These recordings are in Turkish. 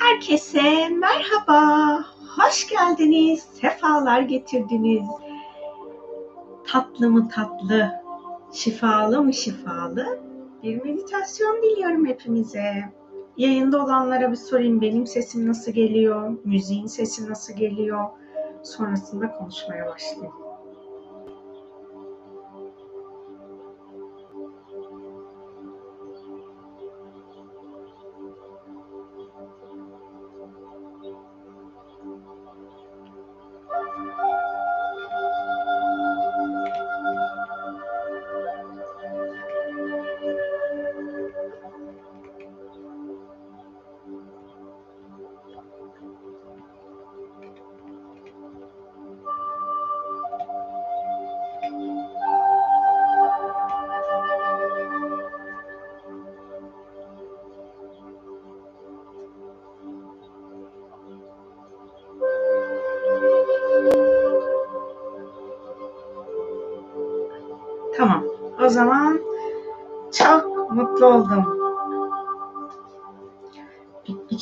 Herkese merhaba, hoş geldiniz, sefalar getirdiniz. Tatlı mı tatlı, şifalı mı şifalı bir meditasyon diliyorum hepimize. Yayında olanlara bir sorayım benim sesim nasıl geliyor, müziğin sesi nasıl geliyor. Sonrasında konuşmaya başlayayım.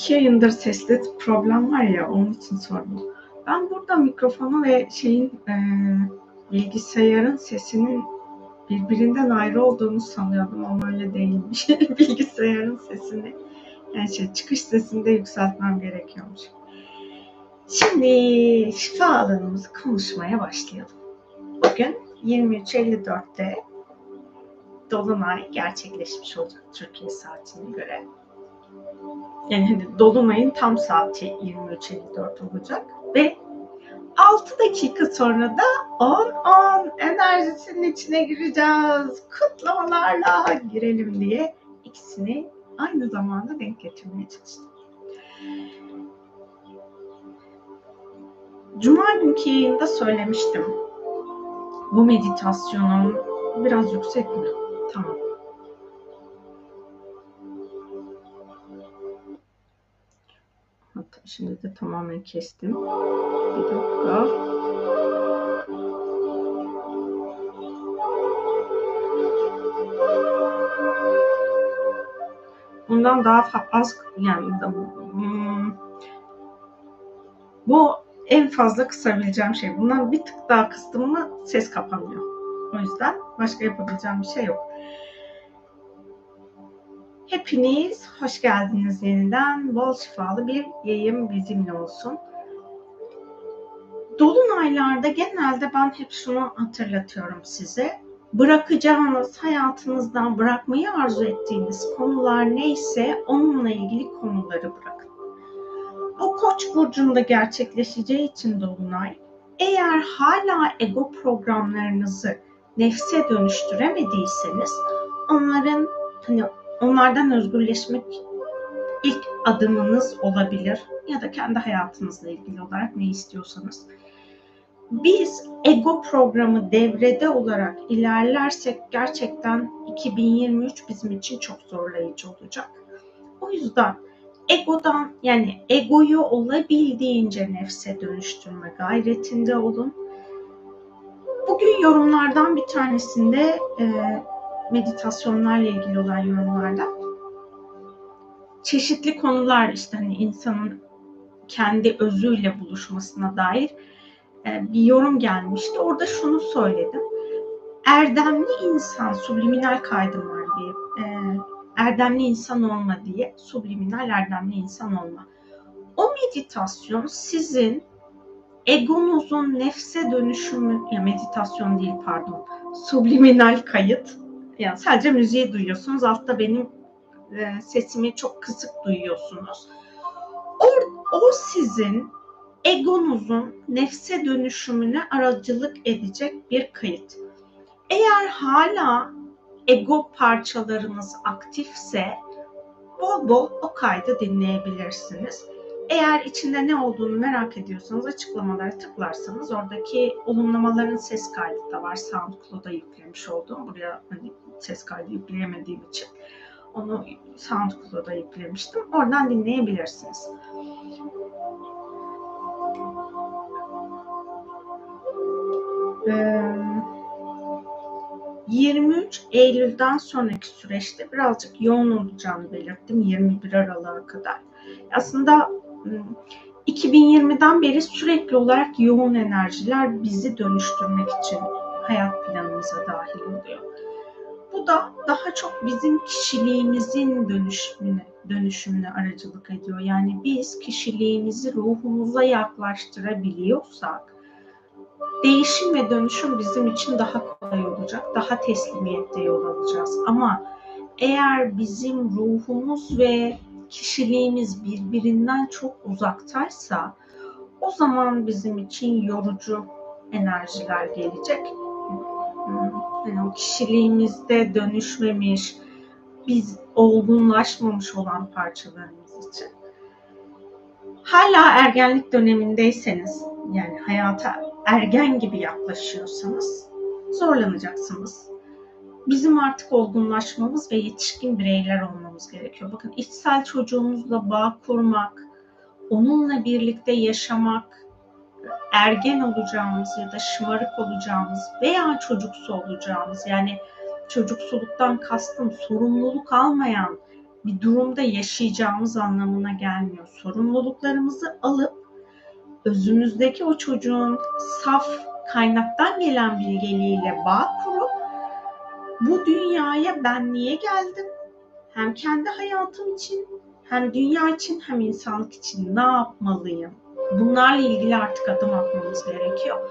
İki yayındır sesli problem var ya onun için sordum. Ben burada mikrofonu ve şeyin e, bilgisayarın sesinin birbirinden ayrı olduğunu sanıyordum ama öyle değilmiş. bilgisayarın sesini yani şey, çıkış sesini de yükseltmem gerekiyormuş. Şimdi şifa alanımızı konuşmaya başlayalım. Bugün 23.54'te Dolunay gerçekleşmiş olacak Türkiye saatine göre. Yani hani Dolunay'ın tam saati 23.54 olacak ve 6 dakika sonra da 10-10 enerjisinin içine gireceğiz. Kutlamalarla girelim diye ikisini aynı zamanda denk getirmeye çalıştım. Cuma günkü yayında söylemiştim bu meditasyonum biraz yüksek mi? Tamam. Şimdi de tamamen kestim. Bir dakika. Bundan daha az yani hmm, bu en fazla kısabileceğim şey. Bundan bir tık daha kıstım mı ses kapanıyor. O yüzden başka yapabileceğim bir şey yok. Hepiniz hoş geldiniz yeniden. Bol şifalı bir yayın bizimle olsun. Dolunaylarda genelde ben hep şunu hatırlatıyorum size. Bırakacağınız, hayatınızdan bırakmayı arzu ettiğiniz konular neyse onunla ilgili konuları bırakın. Bu koç burcunda gerçekleşeceği için Dolunay, eğer hala ego programlarınızı nefse dönüştüremediyseniz onların hani onlardan özgürleşmek ilk adımınız olabilir ya da kendi hayatınızla ilgili olarak ne istiyorsanız. Biz ego programı devrede olarak ilerlersek gerçekten 2023 bizim için çok zorlayıcı olacak. O yüzden egodan yani egoyu olabildiğince nefse dönüştürme gayretinde olun. Bugün yorumlardan bir tanesinde meditasyonlarla ilgili olan yorumlarda çeşitli konular işte hani insanın kendi özüyle buluşmasına dair e, bir yorum gelmişti. Orada şunu söyledim. Erdemli insan, subliminal kaydım var bir e, erdemli insan olma diye subliminal erdemli insan olma. O meditasyon sizin egonuzun nefse dönüşümü ya meditasyon değil pardon subliminal kayıt yani sadece müziği duyuyorsunuz altta benim e, sesimi çok kısık duyuyorsunuz. O, o sizin egonuzun nefse dönüşümüne aracılık edecek bir kayıt. Eğer hala ego parçalarınız aktifse bol bol o kaydı dinleyebilirsiniz. Eğer içinde ne olduğunu merak ediyorsanız açıklamalara tıklarsanız oradaki olumlamaların ses kaydı da var. SoundCloud'a yüklemiş olduğum. Buraya hani ses kaydı yükleyemediğim için onu SoundCloud'a yüklemiştim. Oradan dinleyebilirsiniz. Ee, 23 Eylül'den sonraki süreçte birazcık yoğun olacağını belirttim 21 Aralık'a kadar. Aslında 2020'den beri sürekli olarak yoğun enerjiler bizi dönüştürmek için hayat planımıza dahil oluyor. Bu da daha çok bizim kişiliğimizin dönüşümüne, dönüşümüne aracılık ediyor. Yani biz kişiliğimizi ruhumuza yaklaştırabiliyorsak değişim ve dönüşüm bizim için daha kolay olacak. Daha teslimiyette yol alacağız. Ama eğer bizim ruhumuz ve kişiliğimiz birbirinden çok uzaktaysa o zaman bizim için yorucu enerjiler gelecek. Yani o kişiliğimizde dönüşmemiş, biz olgunlaşmamış olan parçalarımız için. Hala ergenlik dönemindeyseniz, yani hayata ergen gibi yaklaşıyorsanız zorlanacaksınız. Bizim artık olgunlaşmamız ve yetişkin bireyler olmamız gerekiyor. Bakın içsel çocuğumuzla bağ kurmak, onunla birlikte yaşamak, ergen olacağımız ya da şımarık olacağımız veya çocuksu olacağımız yani çocuksuluktan kastım sorumluluk almayan bir durumda yaşayacağımız anlamına gelmiyor. Sorumluluklarımızı alıp özümüzdeki o çocuğun saf kaynaktan gelen bilgeliğiyle bağ kurup bu dünyaya ben niye geldim? Hem kendi hayatım için, hem dünya için, hem insanlık için ne yapmalıyım? Bunlarla ilgili artık adım atmamız gerekiyor.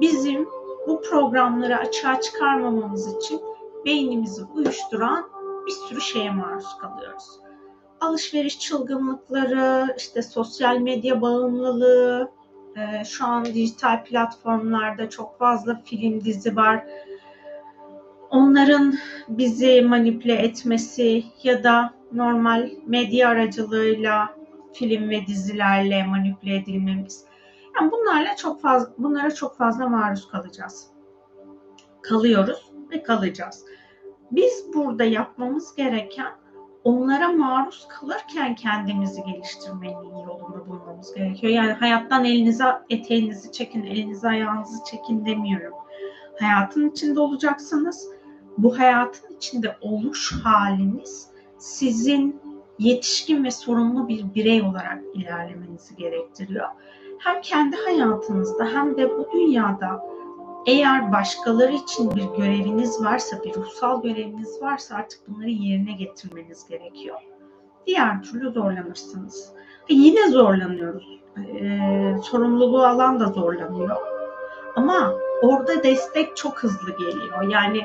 Bizim bu programları açığa çıkarmamamız için beynimizi uyuşturan bir sürü şeye maruz kalıyoruz alışveriş çılgınlıkları, işte sosyal medya bağımlılığı, e, şu an dijital platformlarda çok fazla film dizi var. Onların bizi manipüle etmesi ya da normal medya aracılığıyla film ve dizilerle manipüle edilmemiz. Yani bunlarla çok fazla bunlara çok fazla maruz kalacağız. Kalıyoruz ve kalacağız. Biz burada yapmamız gereken onlara maruz kalırken kendimizi geliştirmenin yolunu bulmamız gerekiyor. Yani hayattan elinize eteğinizi çekin, elinize ayağınızı çekin demiyorum. Hayatın içinde olacaksınız. Bu hayatın içinde oluş haliniz sizin yetişkin ve sorumlu bir birey olarak ilerlemenizi gerektiriyor. Hem kendi hayatınızda hem de bu dünyada eğer başkaları için bir göreviniz varsa, bir ruhsal göreviniz varsa artık bunları yerine getirmeniz gerekiyor. Diğer türlü zorlanırsınız. E yine zorlanıyoruz. Ee, sorumluluğu alan da zorlanıyor. Ama orada destek çok hızlı geliyor. Yani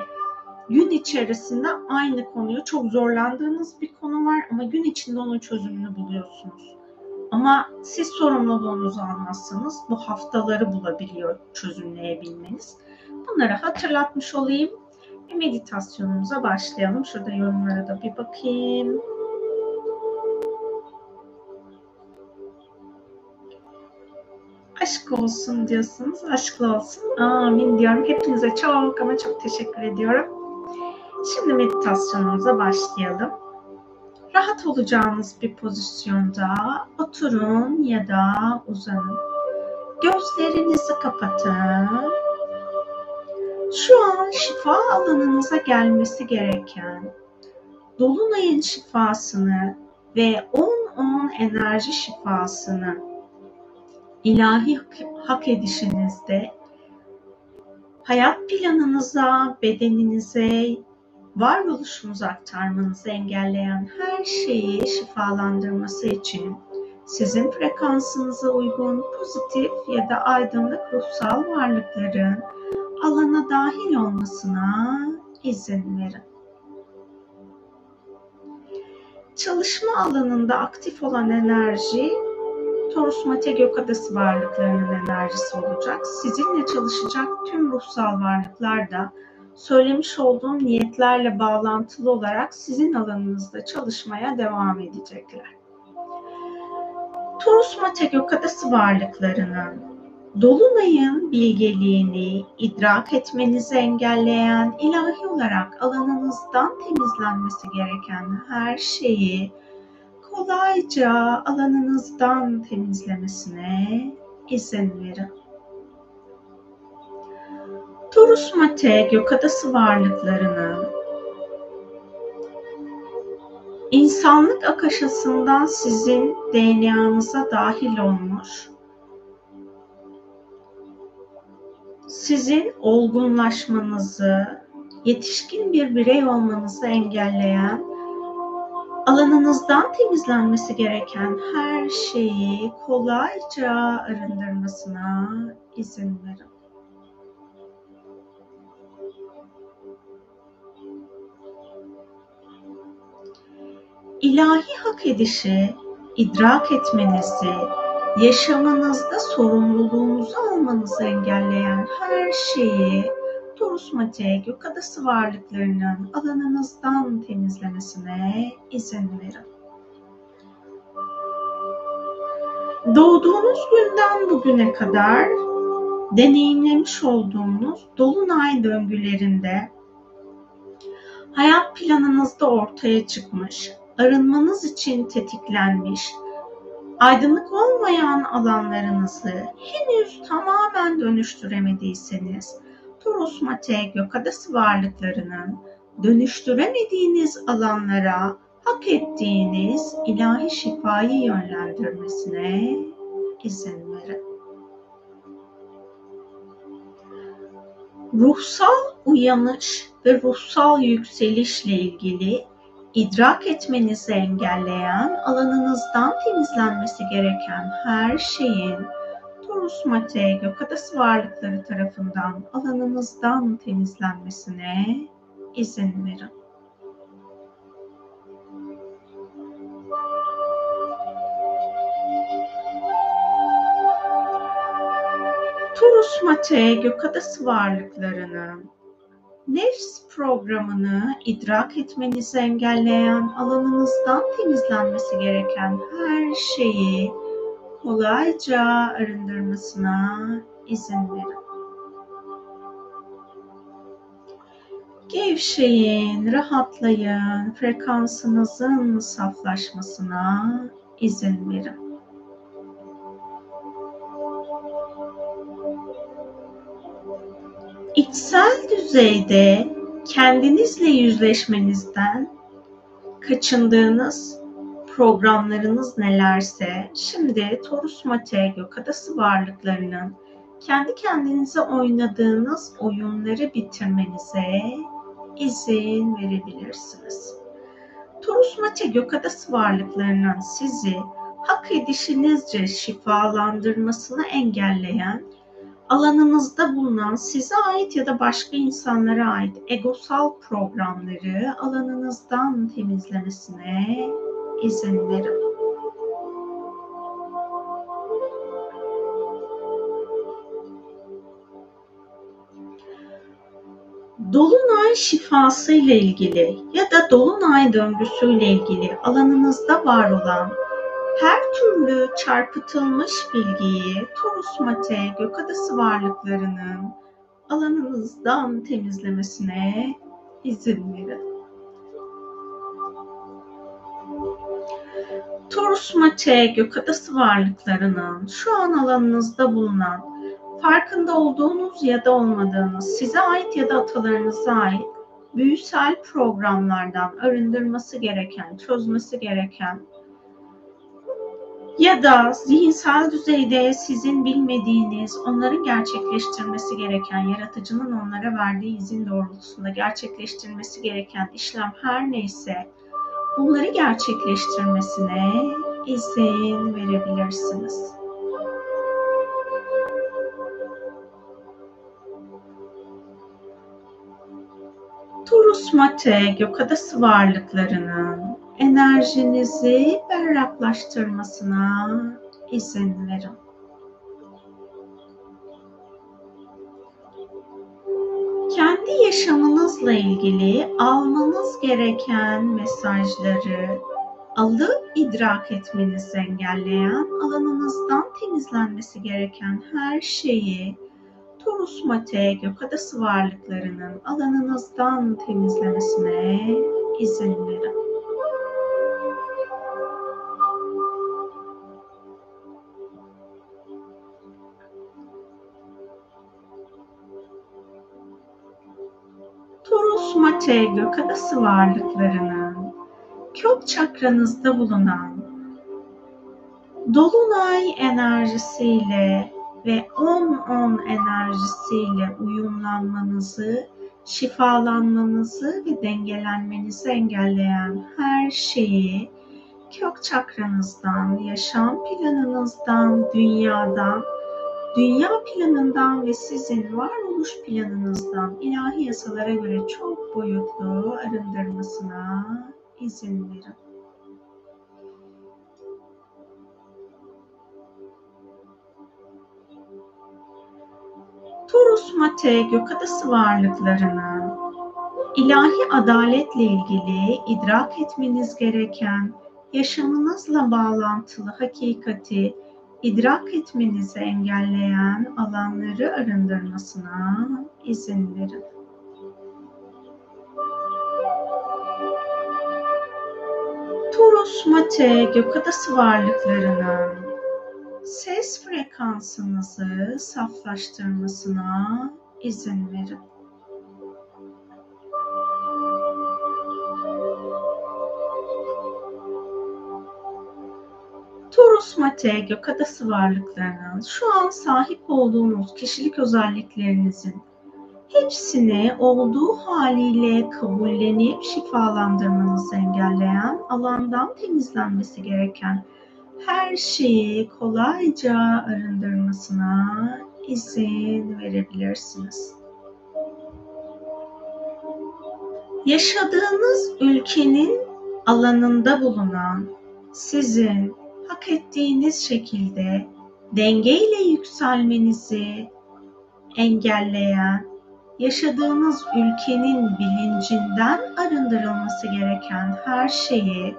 gün içerisinde aynı konuyu çok zorlandığınız bir konu var ama gün içinde onun çözümünü buluyorsunuz. Ama siz sorumluluğunuzu almazsanız bu haftaları bulabiliyor çözümleyebilmeniz. Bunları hatırlatmış olayım ve meditasyonumuza başlayalım. Şurada yorumlara da bir bakayım. Aşk olsun diyorsunuz. Aşklı olsun. Amin diyorum. Hepinize çok ama çok teşekkür ediyorum. Şimdi meditasyonumuza başlayalım rahat olacağınız bir pozisyonda oturun ya da uzanın. Gözlerinizi kapatın. Şu an şifa alanınıza gelmesi gereken dolunayın şifasını ve 10-10 enerji şifasını ilahi hak edişinizde hayat planınıza, bedeninize, varoluşunuzu aktarmanızı engelleyen her şeyi şifalandırması için sizin frekansınıza uygun pozitif ya da aydınlık ruhsal varlıkların alana dahil olmasına izin verin. Çalışma alanında aktif olan enerji Taurus Mate Gökadası varlıklarının enerjisi olacak. Sizinle çalışacak tüm ruhsal varlıklar da söylemiş olduğum niyetlerle bağlantılı olarak sizin alanınızda çalışmaya devam edecekler. Taurus Mate Gökadası varlıklarının Dolunay'ın bilgeliğini idrak etmenizi engelleyen ilahi olarak alanınızdan temizlenmesi gereken her şeyi kolayca alanınızdan temizlemesine izin verin. Taurus Mate gökadası varlıklarının insanlık akaşasından sizin DNA'nıza dahil olmuş, sizin olgunlaşmanızı, yetişkin bir birey olmanızı engelleyen, alanınızdan temizlenmesi gereken her şeyi kolayca arındırmasına izin verin. İlahi hak edişi idrak etmenizi, yaşamınızda sorumluluğunuzu almanızı engelleyen her şeyi Torus Mate Gökadası varlıklarının alanınızdan temizlemesine izin verin. Doğduğunuz günden bugüne kadar deneyimlemiş olduğunuz dolunay döngülerinde hayat planınızda ortaya çıkmış arınmanız için tetiklenmiş, aydınlık olmayan alanlarınızı henüz tamamen dönüştüremediyseniz, Toros Mate Gökadası varlıklarının dönüştüremediğiniz alanlara hak ettiğiniz ilahi şifayı yönlendirmesine izin verin. Ruhsal uyanış ve ruhsal yükselişle ilgili idrak etmenizi engelleyen, alanınızdan temizlenmesi gereken her şeyin Torus Mate Gökadası varlıkları tarafından alanınızdan temizlenmesine izin verin. Torus Mate Gökadası varlıklarının nefs programını idrak etmenizi engelleyen, alanınızdan temizlenmesi gereken her şeyi kolayca arındırmasına izin verin. Gevşeyin, rahatlayın, frekansınızın saflaşmasına izin verin. İçsel düzeyde kendinizle yüzleşmenizden kaçındığınız programlarınız nelerse şimdi Torus Mate Gökadası varlıklarının kendi kendinize oynadığınız oyunları bitirmenize izin verebilirsiniz. Torus Mate Gökadası varlıklarının sizi hak edişinizce şifalandırmasını engelleyen alanınızda bulunan size ait ya da başka insanlara ait egosal programları alanınızdan temizlemesine izin verin. Dolunay şifası ile ilgili ya da dolunay döngüsü ile ilgili alanınızda var olan her türlü çarpıtılmış bilgiyi Torus Mate Gökadası varlıklarının alanınızdan temizlemesine izin verin. Torus Mate Gökadası varlıklarının şu an alanınızda bulunan farkında olduğunuz ya da olmadığınız size ait ya da atalarınıza ait büyüsel programlardan arındırması gereken, çözmesi gereken ya da zihinsel düzeyde sizin bilmediğiniz, onların gerçekleştirmesi gereken, yaratıcının onlara verdiği izin doğrultusunda gerçekleştirmesi gereken işlem her neyse bunları gerçekleştirmesine izin verebilirsiniz. Turus Mate Gökadası varlıklarının enerjinizi berraklaştırmasına izin verin. Kendi yaşamınızla ilgili almanız gereken mesajları alıp idrak etmenizi engelleyen, alanınızdan temizlenmesi gereken her şeyi Torus Mate Gökadası varlıklarının alanınızdan temizlemesine izin verin. Mate Gökadası varlıklarının kök çakranızda bulunan Dolunay enerjisiyle ve 10-10 enerjisiyle uyumlanmanızı, şifalanmanızı ve dengelenmenizi engelleyen her şeyi kök çakranızdan, yaşam planınızdan, dünyadan, dünya planından ve sizin varoluş planınızdan ilahi yasalara göre çok boyutlu arındırmasına izin verin. Taurus Mate gökadası varlıklarının ilahi adaletle ilgili idrak etmeniz gereken yaşamınızla bağlantılı hakikati idrak etmenizi engelleyen alanları arındırmasına izin verin. Taurus Mate gökadası varlıklarının ses frekansınızı saflaştırmasına izin verin. Taurus Mate gökadası varlıklarının şu an sahip olduğunuz kişilik özelliklerinizin hepsini olduğu haliyle kabullenip şifalandırmanızı engelleyen alandan temizlenmesi gereken her şeyi kolayca arındırmasına izin verebilirsiniz. Yaşadığınız ülkenin alanında bulunan sizin hak ettiğiniz şekilde dengeyle yükselmenizi engelleyen, yaşadığınız ülkenin bilincinden arındırılması gereken her şeyi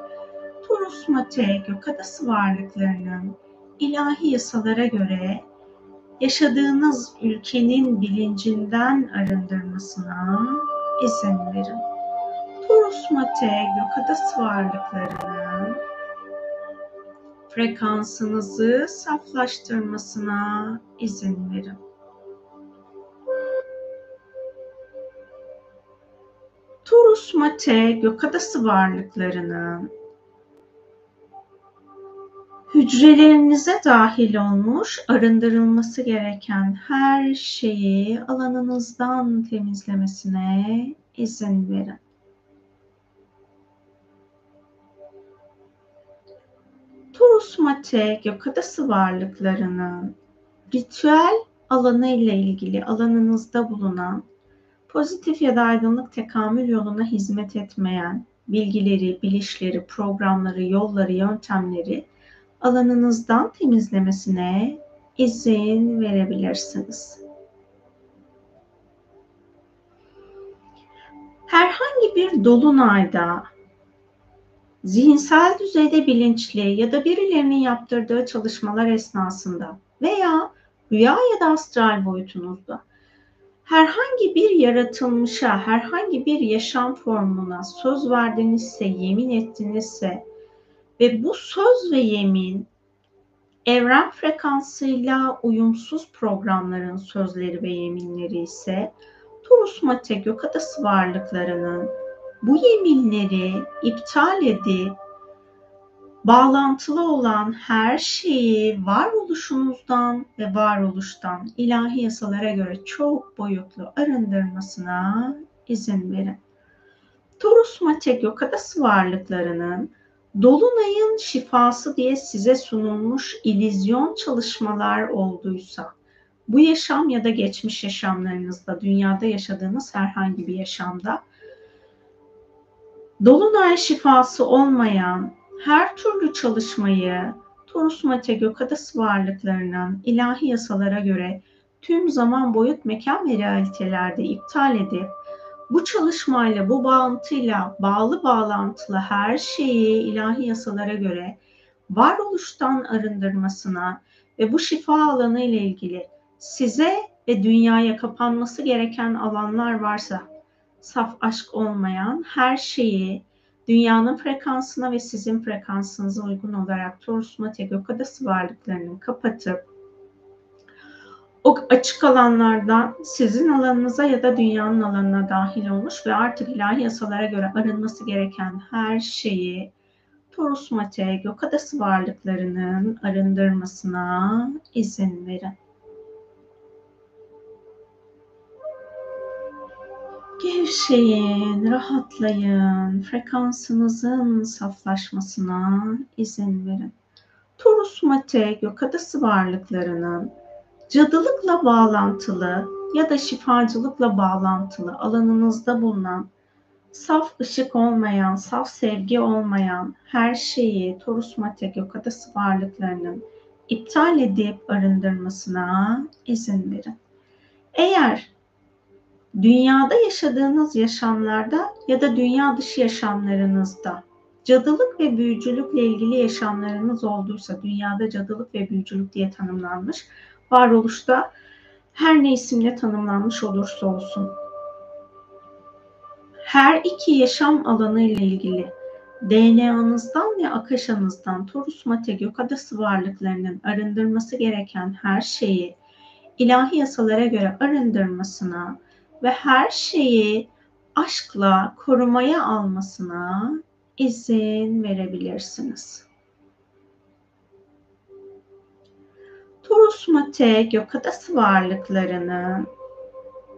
Taurus Mate gökadası varlıklarının ilahi yasalara göre yaşadığınız ülkenin bilincinden arındırmasına izin verin. Taurus Mate gökadası varlıklarının frekansınızı saflaştırmasına izin verin. Taurus Mate gökadası varlıklarının hücrelerinize dahil olmuş arındırılması gereken her şeyi alanınızdan temizlemesine izin verin. Taurus Mate gökadası varlıklarının ritüel alanı ile ilgili alanınızda bulunan pozitif ya da aydınlık tekamül yoluna hizmet etmeyen bilgileri, bilişleri, programları, yolları, yöntemleri alanınızdan temizlemesine izin verebilirsiniz. Herhangi bir dolunayda zihinsel düzeyde bilinçli ya da birilerinin yaptırdığı çalışmalar esnasında veya rüya ya da astral boyutunuzda herhangi bir yaratılmışa, herhangi bir yaşam formuna söz verdinizse, yemin ettinizse ve bu söz ve yemin evren frekansıyla uyumsuz programların sözleri ve yeminleri ise Turus Mate Gökadası varlıklarının bu yeminleri iptal edip bağlantılı olan her şeyi varoluşunuzdan ve varoluştan ilahi yasalara göre çok boyutlu arındırmasına izin verin. Taurus Mate Gökadası varlıklarının Dolunay'ın şifası diye size sunulmuş ilizyon çalışmalar olduysa, bu yaşam ya da geçmiş yaşamlarınızda, dünyada yaşadığınız herhangi bir yaşamda Dolunay şifası olmayan her türlü çalışmayı Taurus Mate Gökadası varlıklarının ilahi yasalara göre tüm zaman boyut mekan ve realitelerde iptal edip bu çalışmayla, bu bağıntıyla, bağlı bağlantılı her şeyi ilahi yasalara göre varoluştan arındırmasına ve bu şifa alanı ile ilgili size ve dünyaya kapanması gereken alanlar varsa saf aşk olmayan her şeyi dünyanın frekansına ve sizin frekansınıza uygun olarak Taurus Mate Gökadası varlıklarını kapatıp o açık alanlardan sizin alanınıza ya da dünyanın alanına dahil olmuş ve artık ilahi yasalara göre arınması gereken her şeyi Torus Mate gök adası varlıklarının arındırmasına izin verin. Gevşeyin, rahatlayın, frekansınızın saflaşmasına izin verin. Torus Mate gök varlıklarının cadılıkla bağlantılı ya da şifacılıkla bağlantılı alanınızda bulunan saf ışık olmayan, saf sevgi olmayan her şeyi Torus Mate gök varlıklarının iptal edip arındırmasına izin verin. Eğer dünyada yaşadığınız yaşamlarda ya da dünya dışı yaşamlarınızda cadılık ve büyücülükle ilgili yaşamlarınız olduysa dünyada cadılık ve büyücülük diye tanımlanmış varoluşta her ne isimle tanımlanmış olursa olsun her iki yaşam alanı ile ilgili DNA'nızdan ve akaşanızdan Torus Mate Gökadası varlıklarının arındırması gereken her şeyi ilahi yasalara göre arındırmasına ve her şeyi aşkla korumaya almasına izin verebilirsiniz. Torus Mate Gökadası varlıklarının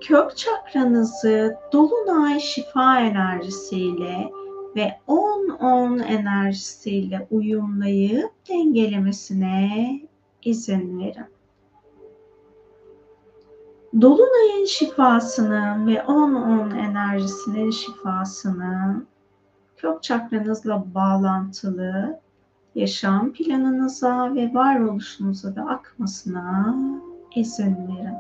kök çakranızı dolunay şifa enerjisiyle ve 10-10 enerjisiyle uyumlayıp dengelemesine izin verin. Dolunayın şifasını ve 10-10 enerjisinin şifasını kök çakranızla bağlantılı yaşam planınıza ve varoluşunuza da akmasına izin verin.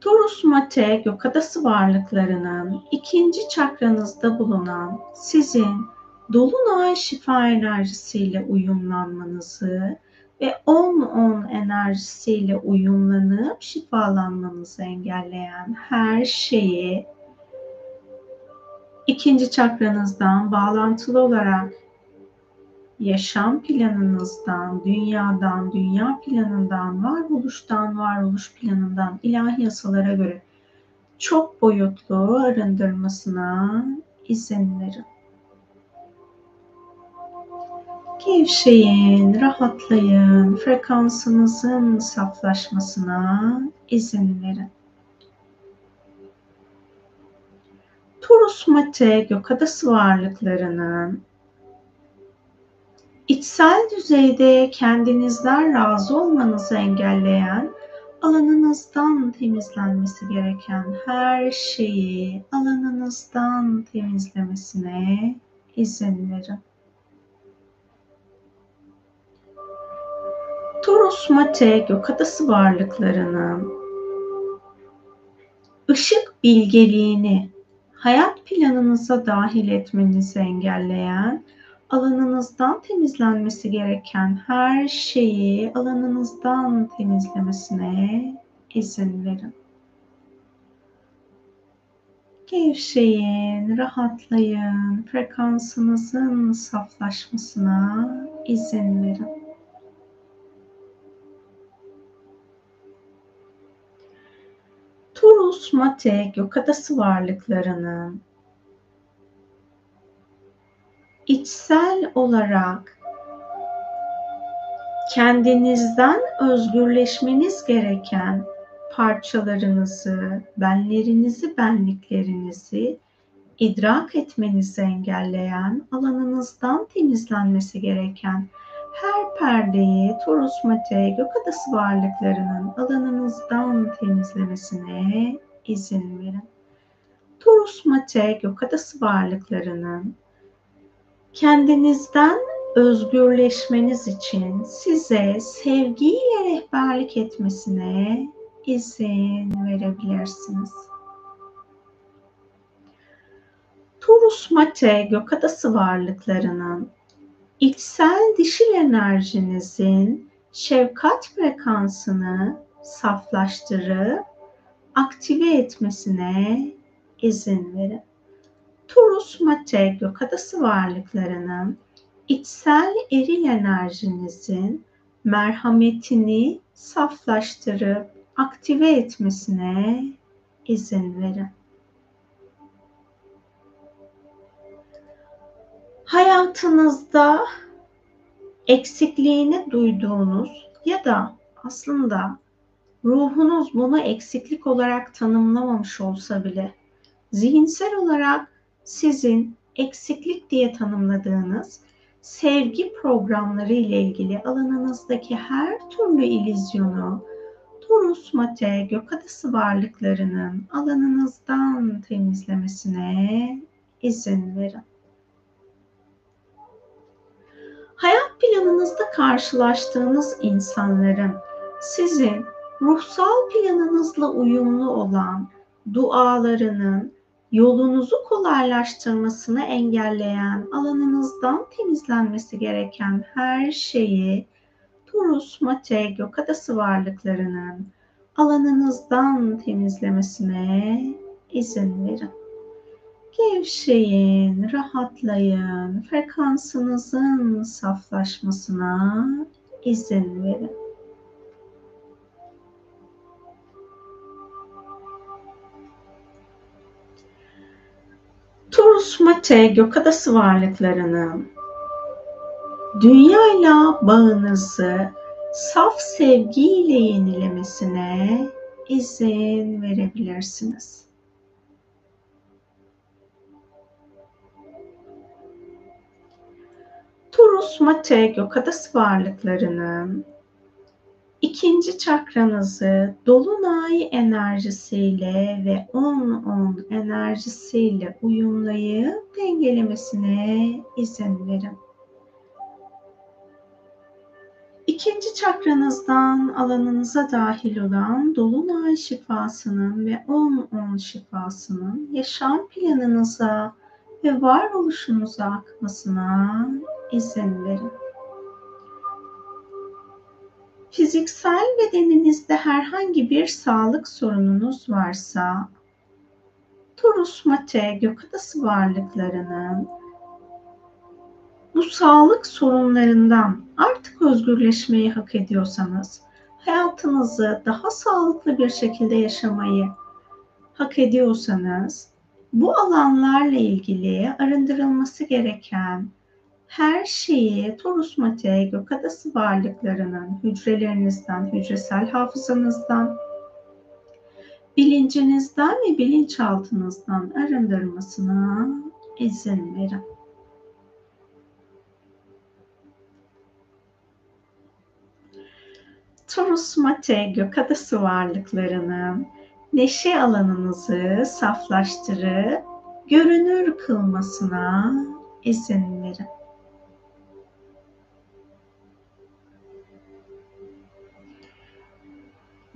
Torus Mate gökadası varlıklarının ikinci çakranızda bulunan sizin dolunay şifa enerjisiyle uyumlanmanızı ve 10-10 enerjisiyle uyumlanıp şifalanmanızı engelleyen her şeyi ikinci çakranızdan bağlantılı olarak yaşam planınızdan, dünyadan, dünya planından, varoluştan, varoluş planından ilahi yasalara göre çok boyutlu arındırmasına izin verin. Gevşeyin, rahatlayın, frekansınızın saflaşmasına izin verin. Torus Mate gökadası varlıklarının içsel düzeyde kendinizden razı olmanızı engelleyen alanınızdan temizlenmesi gereken her şeyi alanınızdan temizlemesine izin verin. Torus Mate gökadası varlıklarının ışık bilgeliğini hayat planınıza dahil etmenizi engelleyen, alanınızdan temizlenmesi gereken her şeyi alanınızdan temizlemesine izin verin. Gevşeyin, rahatlayın, frekansınızın saflaşmasına izin verin. Turus Mate gökadası varlıklarının içsel olarak kendinizden özgürleşmeniz gereken parçalarınızı, benlerinizi, benliklerinizi idrak etmenizi engelleyen, alanınızdan temizlenmesi gereken her perdeyi Torus Mate gökadası varlıklarının alanınızdan temizlemesine izin verin. Torus Mate gökadası varlıklarının kendinizden özgürleşmeniz için size sevgiyle rehberlik etmesine izin verebilirsiniz. Torus Mate gökadası varlıklarının içsel dişil enerjinizin şefkat frekansını saflaştırıp aktive etmesine izin verin. Turus Mate gökadası varlıklarının içsel eril enerjinizin merhametini saflaştırıp aktive etmesine izin verin. Hayatınızda eksikliğini duyduğunuz ya da aslında ruhunuz bunu eksiklik olarak tanımlamamış olsa bile zihinsel olarak sizin eksiklik diye tanımladığınız sevgi programları ile ilgili alanınızdaki her türlü ilizyonu Torus Mate Gökadası varlıklarının alanınızdan temizlemesine izin verin. Hayat planınızda karşılaştığınız insanların sizin ruhsal planınızla uyumlu olan dualarının yolunuzu kolaylaştırmasını engelleyen alanınızdan temizlenmesi gereken her şeyi Turus Mate Gökadası varlıklarının alanınızdan temizlemesine izin verin. Gevşeyin, rahatlayın, frekansınızın saflaşmasına izin verin. Mate Gökadası varlıklarının dünyayla bağınızı saf sevgiyle yenilemesine izin verebilirsiniz. Taurus Mate Gökadası varlıklarının İkinci çakranızı dolunay enerjisiyle ve 10-10 enerjisiyle uyumlayıp dengelemesine izin verin. İkinci çakranızdan alanınıza dahil olan dolunay şifasının ve 10-10 şifasının yaşam planınıza ve varoluşunuza akmasına izin verin. Fiziksel bedeninizde herhangi bir sağlık sorununuz varsa, Torus Mate Gökadası varlıklarının bu sağlık sorunlarından artık özgürleşmeyi hak ediyorsanız, hayatınızı daha sağlıklı bir şekilde yaşamayı hak ediyorsanız, bu alanlarla ilgili arındırılması gereken her şeyi Torus Mate Gökadası varlıklarının hücrelerinizden, hücresel hafızanızdan, bilincinizden ve bilinçaltınızdan arındırmasına izin verin. Torus Mate Gökadası varlıklarının neşe alanınızı saflaştırıp görünür kılmasına izin verin.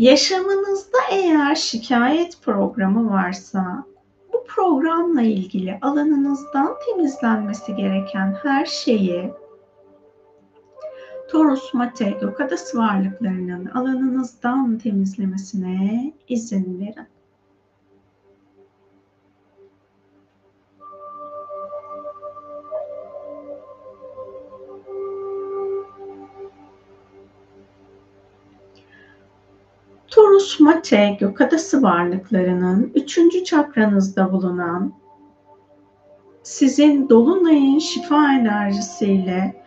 Yaşamınızda eğer şikayet programı varsa bu programla ilgili alanınızdan temizlenmesi gereken her şeyi Taurus Mate Gökadası varlıklarının alanınızdan temizlemesine izin verin. Mate gökadası varlıklarının üçüncü çakranızda bulunan sizin dolunayın şifa enerjisiyle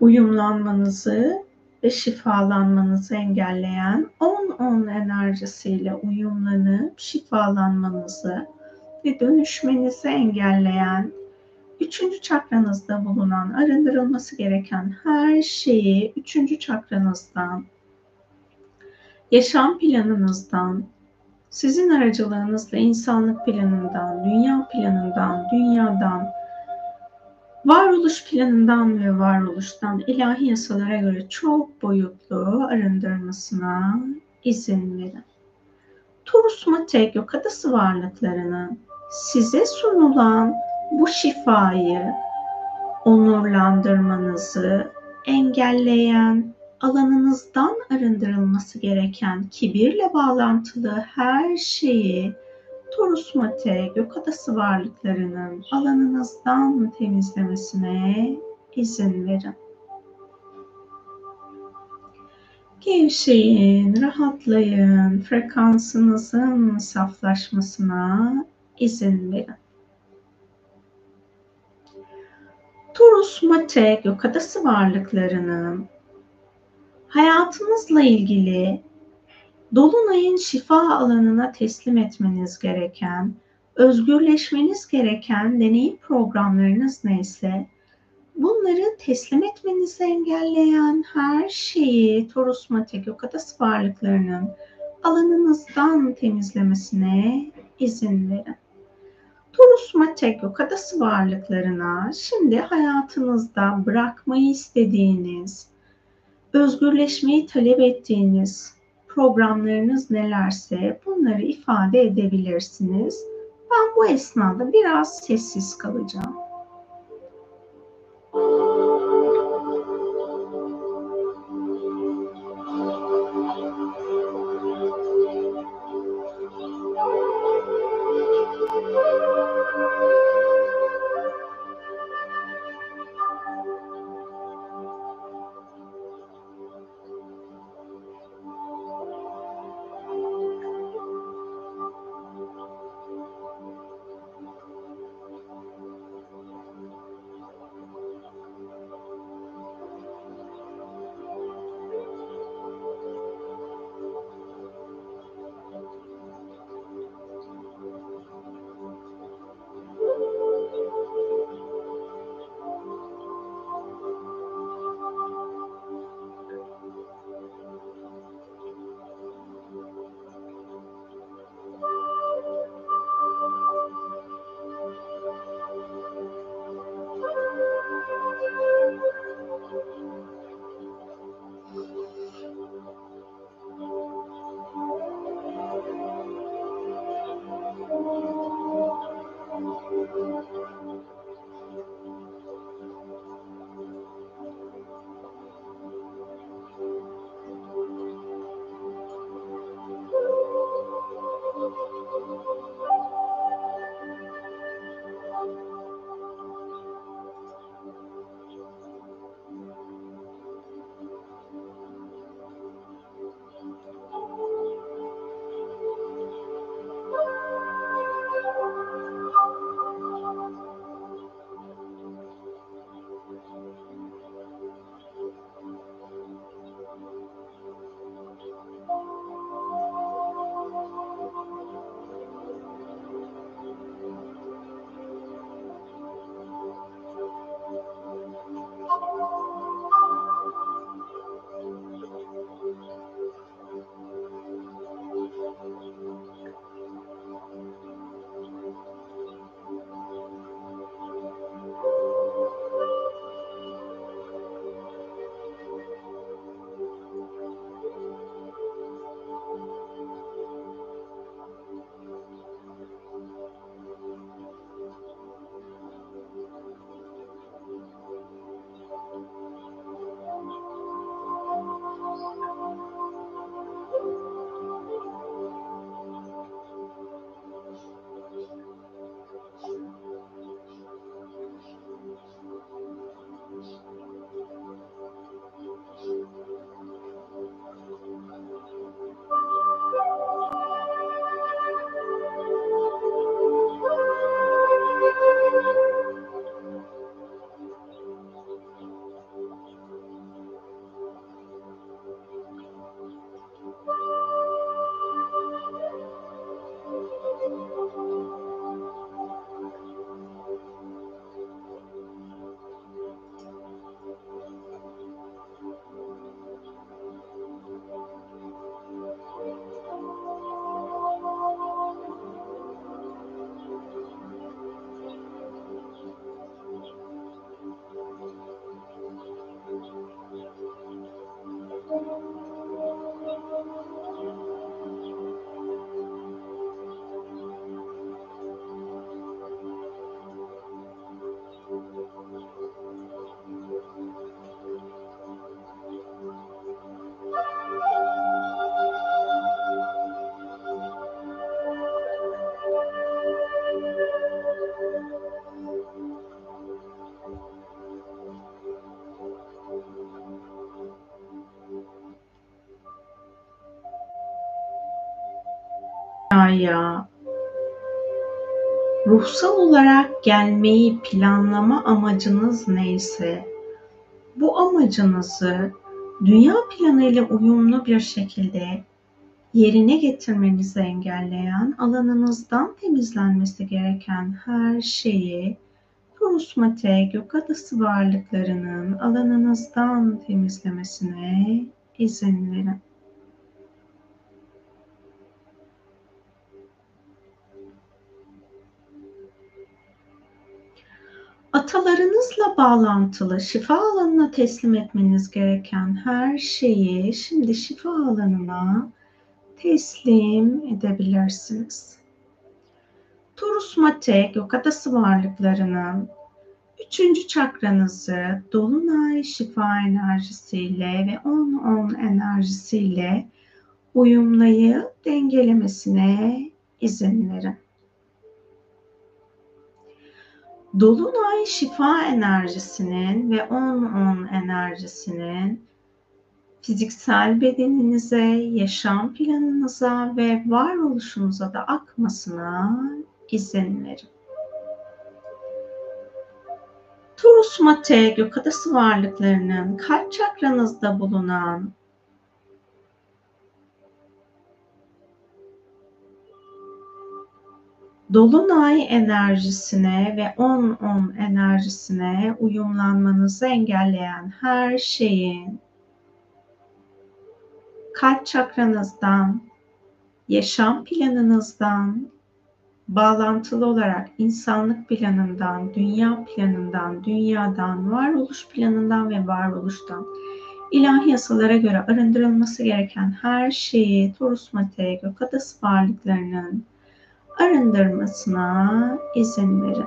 uyumlanmanızı ve şifalanmanızı engelleyen 10-10 enerjisiyle uyumlanıp şifalanmanızı ve dönüşmenizi engelleyen üçüncü çakranızda bulunan arındırılması gereken her şeyi üçüncü çakranızdan yaşam planınızdan, sizin aracılığınızla insanlık planından, dünya planından, dünyadan, varoluş planından ve varoluştan ilahi yasalara göre çok boyutlu arındırmasına izin verin. Turus Mate Gökadası varlıklarının size sunulan bu şifayı onurlandırmanızı engelleyen alanınızdan arındırılması gereken kibirle bağlantılı her şeyi Torus Mate Gökadası varlıklarının alanınızdan temizlemesine izin verin. Gevşeyin, rahatlayın, frekansınızın saflaşmasına izin verin. Torus Mate Gökadası varlıklarının hayatınızla ilgili Dolunay'ın şifa alanına teslim etmeniz gereken, özgürleşmeniz gereken deneyim programlarınız neyse bunları teslim etmenizi engelleyen her şeyi Torus Mate Gökadası varlıklarının alanınızdan temizlemesine izin verin. Torus Mate Gökadası varlıklarına şimdi hayatınızda bırakmayı istediğiniz, özgürleşmeyi talep ettiğiniz programlarınız nelerse bunları ifade edebilirsiniz. Ben bu esnada biraz sessiz kalacağım. Dünyaya ruhsal olarak gelmeyi planlama amacınız neyse bu amacınızı dünya planıyla uyumlu bir şekilde yerine getirmenizi engelleyen alanınızdan temizlenmesi gereken her şeyi Kurusmate gök adası varlıklarının alanınızdan temizlemesine izin verin. Atalarınızla bağlantılı şifa alanına teslim etmeniz gereken her şeyi şimdi şifa alanına teslim edebilirsiniz. Torus Mate gök adası varlıklarının üçüncü çakranızı dolunay şifa enerjisiyle ve on on enerjisiyle uyumlayıp dengelemesine izin verin. Dolunay şifa enerjisinin ve on on enerjisinin fiziksel bedeninize, yaşam planınıza ve varoluşunuza da akmasına izin verin. Taurus Mate gök adası varlıklarının kalp çakranızda bulunan Dolunay enerjisine ve 10-10 enerjisine uyumlanmanızı engelleyen her şeyin kalp çakranızdan, yaşam planınızdan, bağlantılı olarak insanlık planından, dünya planından, dünyadan, varoluş planından ve varoluştan ilahi yasalara göre arındırılması gereken her şeyi Torus Mate gök varlıklarının arındırmasına izin verin.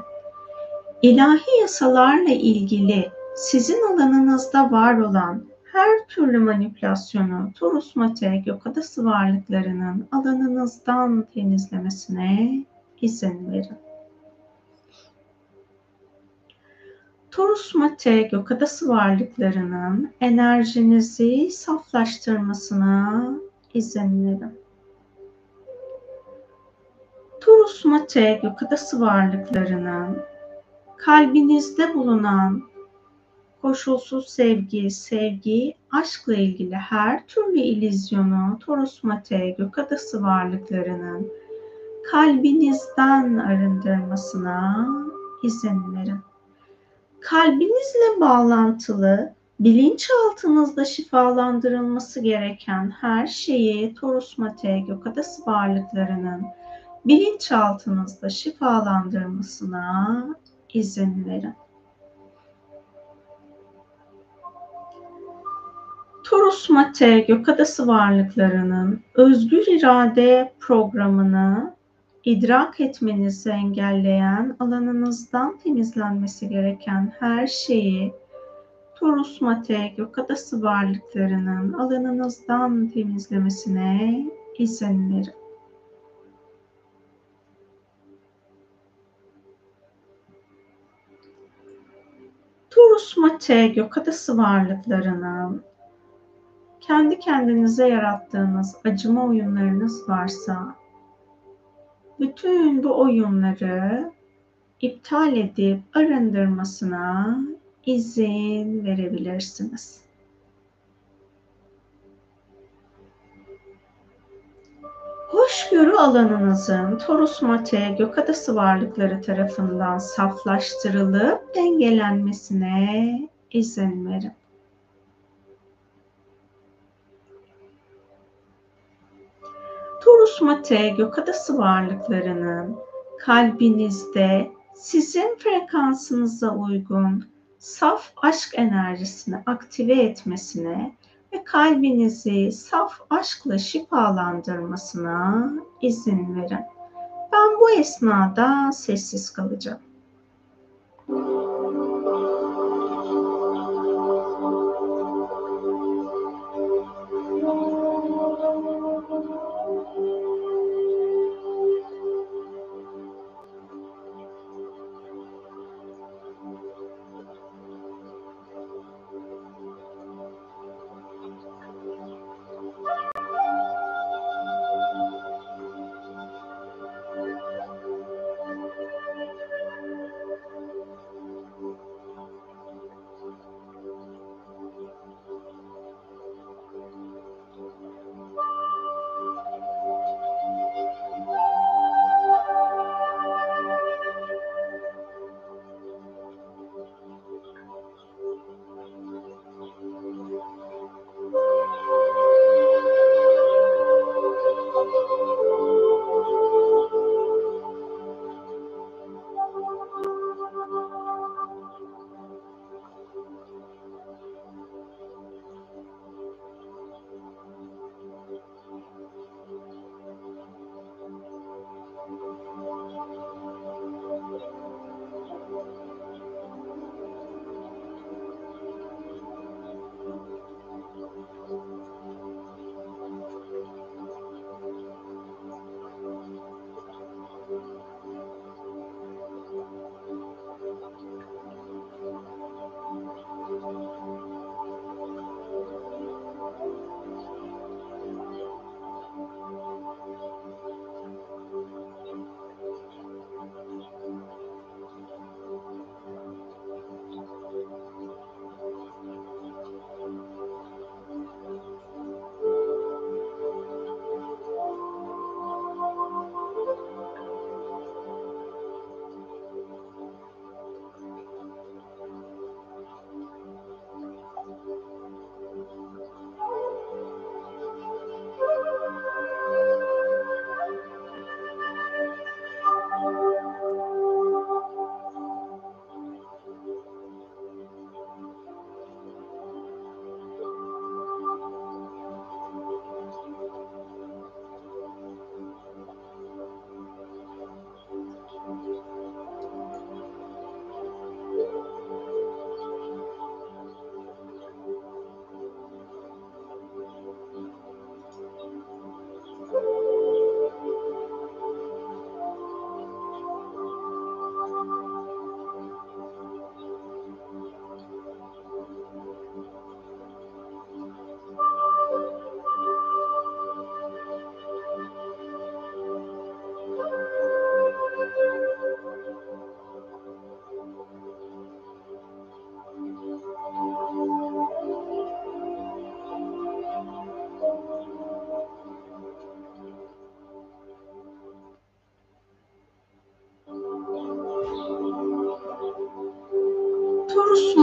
İlahi yasalarla ilgili sizin alanınızda var olan her türlü manipülasyonu Torus Mate gök adası varlıklarının alanınızdan temizlemesine izin verin. Torus Mate gök adası varlıklarının enerjinizi saflaştırmasına izin verin. Torus Mate gök adası varlıklarının kalbinizde bulunan koşulsuz sevgi, sevgi, aşkla ilgili her türlü ilizyonu Torus Mate gök adası varlıklarının kalbinizden arındırmasına izin verin. Kalbinizle bağlantılı bilinçaltınızda şifalandırılması gereken her şeyi Torus Mate gök adası varlıklarının bilinçaltınızda şifalandırmasına izin verin. Torus Mate gökadası varlıklarının özgür irade programını idrak etmenizi engelleyen alanınızdan temizlenmesi gereken her şeyi Torus Mate gökadası varlıklarının alanınızdan temizlemesine izin verin. Torus Mate gökadası varlıklarının kendi kendinize yarattığınız acıma oyunlarınız varsa bütün bu oyunları iptal edip arındırmasına izin verebilirsiniz. Hoşgörü alanınızın Torus Mate gökadası varlıkları tarafından saflaştırılıp dengelenmesine izin verin. Taurus Mate gökadası varlıklarının kalbinizde sizin frekansınıza uygun saf aşk enerjisini aktive etmesine ve kalbinizi saf aşkla şifalandırmasına izin verin. Ben bu esnada sessiz kalacağım.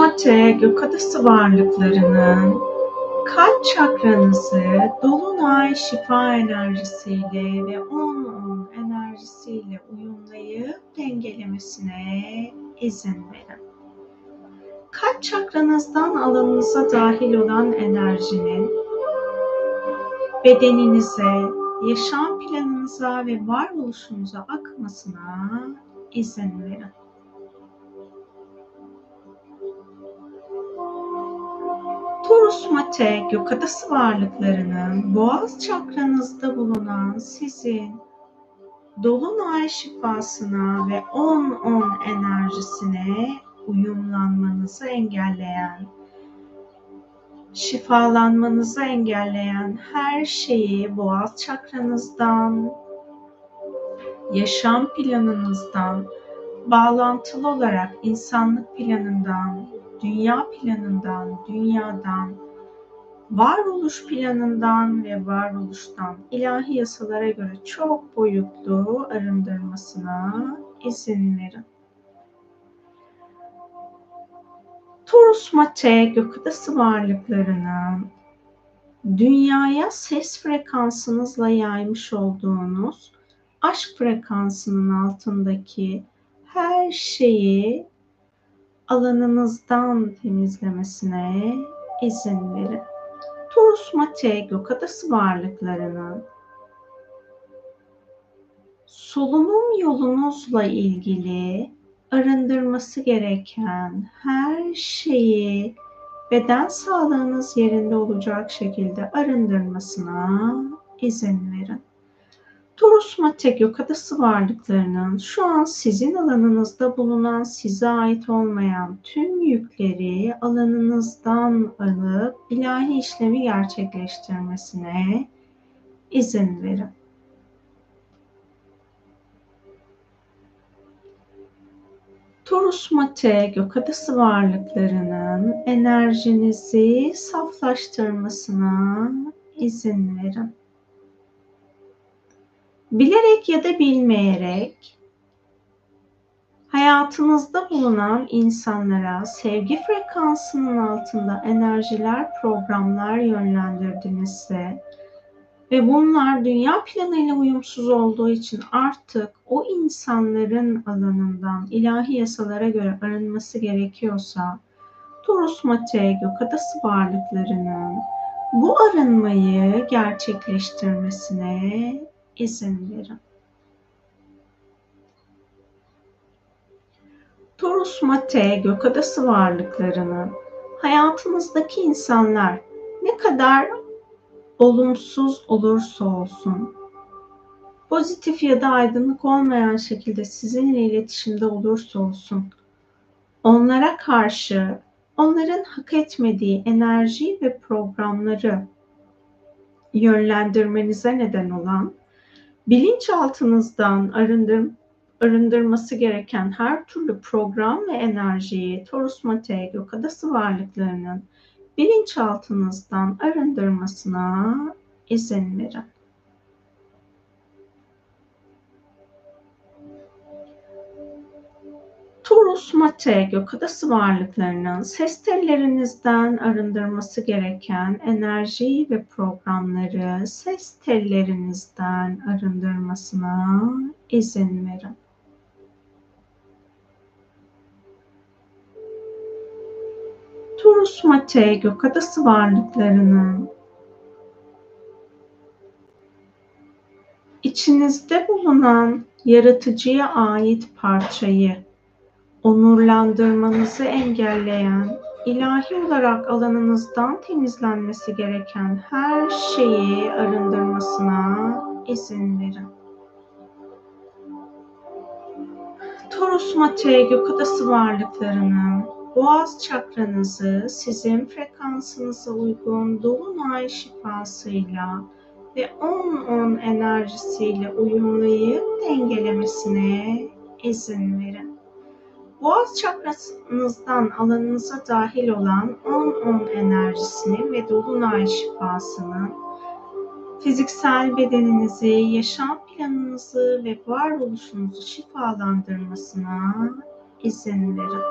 Mate gökadası varlıklarının kalp çakranızı dolunay şifa enerjisiyle ve 10-10 enerjisiyle uyumlayıp dengelemesine izin verin. Kalp çakranızdan alanınıza dahil olan enerjinin bedeninize, yaşam planınıza ve varoluşunuza akmasına izin verin. Taurus Mate varlıklarının boğaz çakranızda bulunan sizin dolunay şifasına ve 10-10 enerjisine uyumlanmanızı engelleyen, şifalanmanızı engelleyen her şeyi boğaz çakranızdan, yaşam planınızdan, bağlantılı olarak insanlık planından, dünya planından, dünyadan, varoluş planından ve varoluştan ilahi yasalara göre çok boyutlu arındırmasına izin verin. Taurus Mate gökadası varlıklarının dünyaya ses frekansınızla yaymış olduğunuz aşk frekansının altındaki her şeyi alanınızdan temizlemesine izin verin. Taurus Mate gökadası varlıklarının solunum yolunuzla ilgili arındırması gereken her şeyi beden sağlığınız yerinde olacak şekilde arındırmasına izin verin. Taurus Mate gökadası varlıklarının şu an sizin alanınızda bulunan size ait olmayan tüm yükleri alanınızdan alıp ilahi işlemi gerçekleştirmesine izin verin. Taurus Mate gökadası varlıklarının enerjinizi saflaştırmasına izin verin. Bilerek ya da bilmeyerek hayatınızda bulunan insanlara sevgi frekansının altında enerjiler, programlar yönlendirdinizse ve bunlar dünya planıyla uyumsuz olduğu için artık o insanların alanından ilahi yasalara göre arınması gerekiyorsa Taurus Mate gökadası varlıklarının bu arınmayı gerçekleştirmesine izin verin. Taurus Mate gökadası varlıklarının hayatınızdaki insanlar ne kadar olumsuz olursa olsun, pozitif ya da aydınlık olmayan şekilde sizinle iletişimde olursa olsun, onlara karşı onların hak etmediği enerji ve programları yönlendirmenize neden olan bilinçaltınızdan arındır, arındırması gereken her türlü program ve enerjiyi Taurus Mate Gökadası varlıklarının bilinçaltınızdan arındırmasına izin verin. Taurus Mate gökadası varlıklarının ses tellerinizden arındırması gereken enerji ve programları ses tellerinizden arındırmasına izin verin. Taurus Mate gökadası varlıklarının içinizde bulunan yaratıcıya ait parçayı onurlandırmanızı engelleyen, ilahi olarak alanınızdan temizlenmesi gereken her şeyi arındırmasına izin verin. Taurus Mate gökadası varlıklarının boğaz çakranızı sizin frekansınıza uygun dolunay şifasıyla ve 10-10 enerjisiyle uyumlayıp dengelemesine izin verin. Boğaz çakrasınızdan alanınıza dahil olan 10-10 enerjisini ve dolunay şifasının fiziksel bedeninizi, yaşam planınızı ve varoluşunuzu şifalandırmasına izin verin.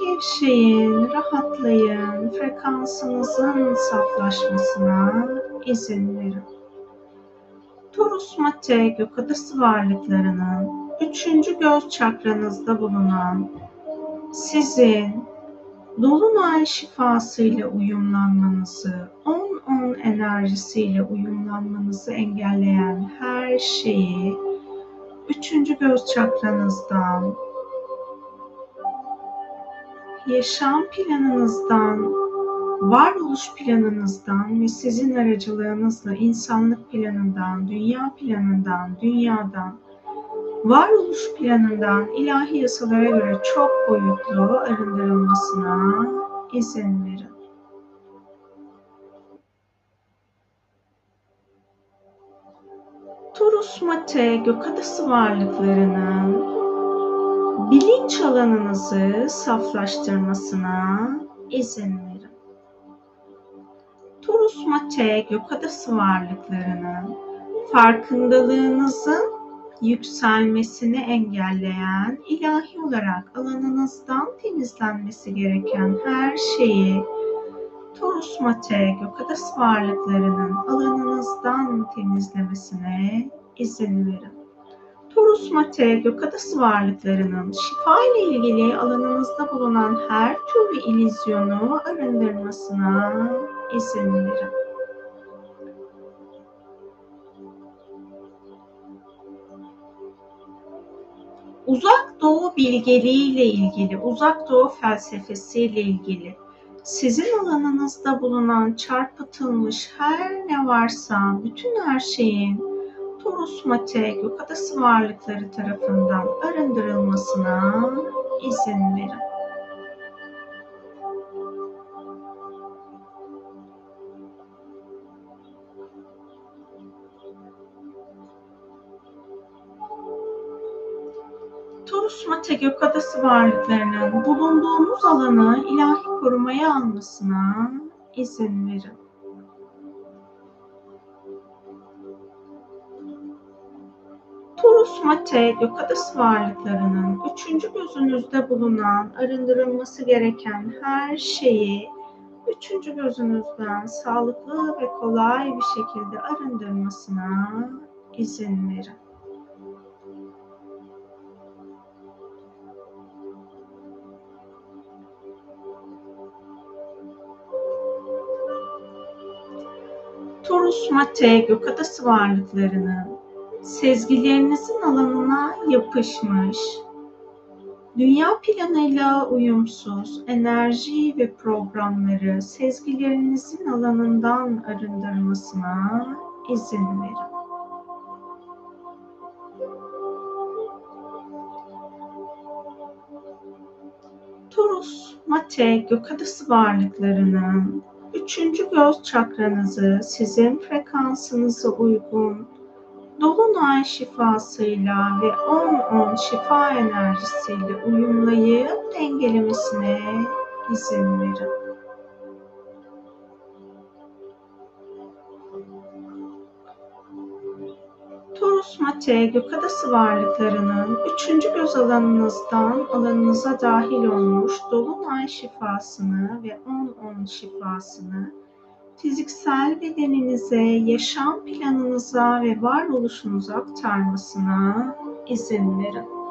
Gevşeyin, rahatlayın, frekansınızın saflaşmasına izin verin. Torus Mate gökadası varlıklarının üçüncü göz çakranızda bulunan sizin Dolunay şifasıyla uyumlanmanızı, 10-10 enerjisiyle uyumlanmanızı engelleyen her şeyi üçüncü göz çakranızdan, yaşam planınızdan, varoluş planınızdan ve sizin aracılığınızla insanlık planından, dünya planından, dünyadan, varoluş planından ilahi yasalara göre çok boyutlu arındırılmasına izin verin. Torus Mate gökadası varlıklarının bilinç alanınızı saflaştırmasına izin verin. Torus Mate gökadası varlıklarının farkındalığınızın yükselmesini engelleyen, ilahi olarak alanınızdan temizlenmesi gereken her şeyi Torus Mate Gökadası varlıklarının alanınızdan temizlemesine izin verin. Torus Mate Gökadası varlıklarının şifa ile ilgili alanınızda bulunan her türlü ilizyonu arındırmasına izin verin. Uzak Doğu bilgeliğiyle ilgili, Uzak Doğu felsefesiyle ilgili sizin alanınızda bulunan çarpıtılmış her ne varsa bütün her şeyin Torus Mate Gökadası varlıkları tarafından arındırılmasına izin verin. Mate Gökadası varlıklarının bulunduğunuz alanı ilahi korumaya almasına izin verin. Torus Mate Gökadası varlıklarının üçüncü gözünüzde bulunan arındırılması gereken her şeyi üçüncü gözünüzden sağlıklı ve kolay bir şekilde arındırmasına izin verin. Torus Mate gökadası varlıklarının sezgilerinizin alanına yapışmış, dünya planıyla uyumsuz enerji ve programları sezgilerinizin alanından arındırmasına izin verin. Torus, Mate, gökadası varlıklarının Üçüncü göz çakranızı sizin frekansınıza uygun Dolunay şifasıyla ve 10-10 şifa enerjisiyle uyumlayıp dengelemesine izin verin. Taurus Mate gökadası varlıklarının üçüncü göz alanınızdan alanınıza dahil olmuş Dolunay şifasını ve 10-10 şifasını fiziksel bedeninize, yaşam planınıza ve varoluşunuza aktarmasına izin verin.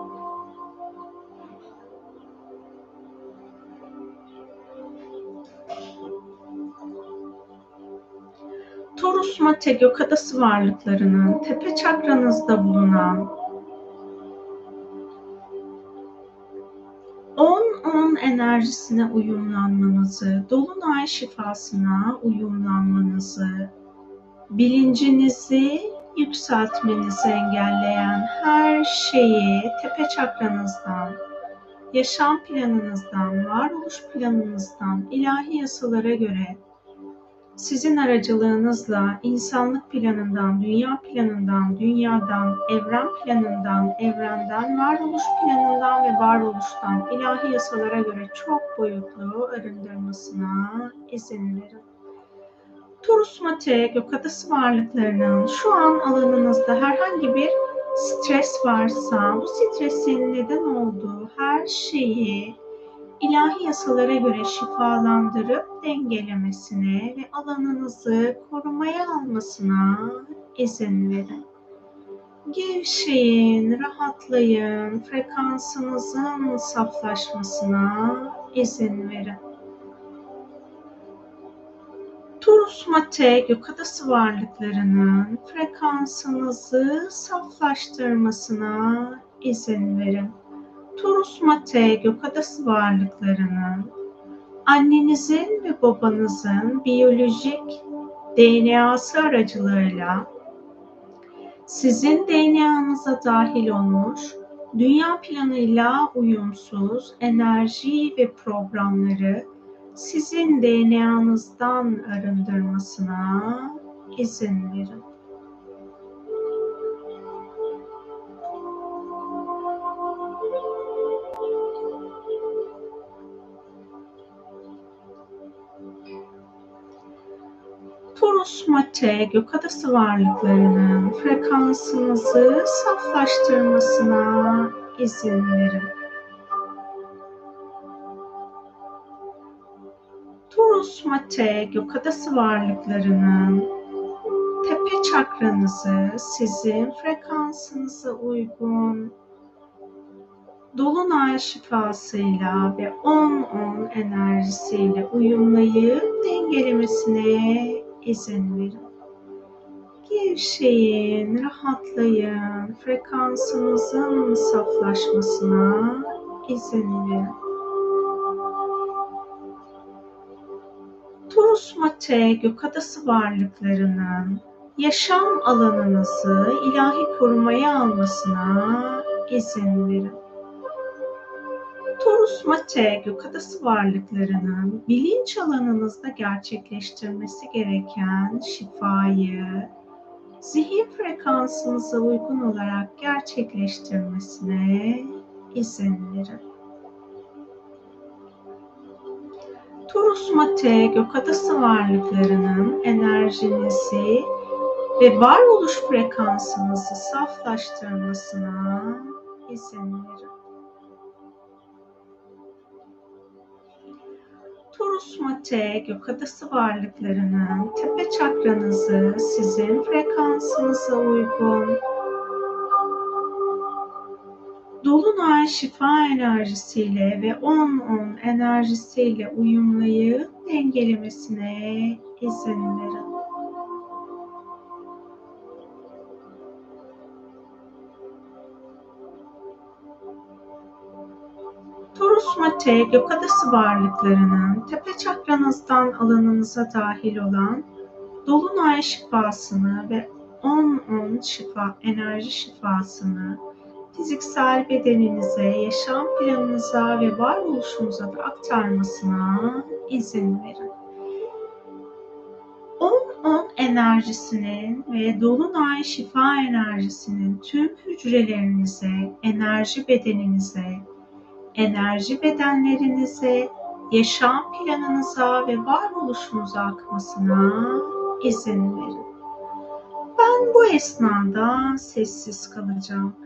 Taurus Mate gökadası varlıklarının tepe çakranızda bulunan 10-10 enerjisine uyumlanmanızı, dolunay şifasına uyumlanmanızı, bilincinizi yükseltmenizi engelleyen her şeyi tepe çakranızdan, yaşam planınızdan, varoluş planınızdan, ilahi yasalara göre sizin aracılığınızla insanlık planından, dünya planından, dünyadan, evren planından, evrenden, varoluş planından ve varoluştan ilahi yasalara göre çok boyutlu arındırmasına izin verin. Torus Mate gökadası varlıklarının şu an alanınızda herhangi bir stres varsa bu stresin neden olduğu her şeyi ilahi yasalara göre şifalandırıp dengelemesine ve alanınızı korumaya almasına izin verin. Gevşeyin, rahatlayın, frekansınızın saflaşmasına izin verin. Turus Mate gök varlıklarının frekansınızı saflaştırmasına izin verin. Turus Mate gök varlıklarının annenizin ve babanızın biyolojik DNA'sı aracılığıyla sizin DNA'nıza dahil olmuş dünya planıyla uyumsuz enerji ve programları sizin DNA'nızdan arındırmasına izin verin. Taurus Mate gök adası varlıklarının frekansınızı saflaştırmasına izin verin. Taurus Mate gök adası varlıklarının tepe çakranızı sizin frekansınıza uygun Dolunay şifasıyla ve 10-10 enerjisiyle uyumlayıp dengelemesine izin verin. Gevşeyin, rahatlayın, frekansınızın saflaşmasına izin verin. Turus Mate gök varlıklarının yaşam alanınızı ilahi korumaya almasına izin verin. Taurus Mate gök varlıklarının bilinç alanınızda gerçekleştirmesi gereken şifayı zihin frekansınıza uygun olarak gerçekleştirmesine izin verin. Taurus Mate gök adası varlıklarının enerjinizi ve varoluş frekansınızı saflaştırmasına izin verin. Taurus Mate gök varlıklarının tepe çakranızı sizin frekansınıza uygun Dolunay şifa enerjisiyle ve 10-10 enerjisiyle uyumlayıp dengelemesine izin verin. Taurus Mate gök adası varlıklarının tepe çakranızdan alanınıza dahil olan Dolunay şifasını ve 10-10 şifa, enerji şifasını fiziksel bedeninize, yaşam planınıza ve varoluşunuza da aktarmasına izin verin. 10-10 enerjisinin ve Dolunay şifa enerjisinin tüm hücrelerinize, enerji bedeninize, enerji bedenlerinize, yaşam planınıza ve varoluşunuza akmasına izin verin. Ben bu esnada sessiz kalacağım.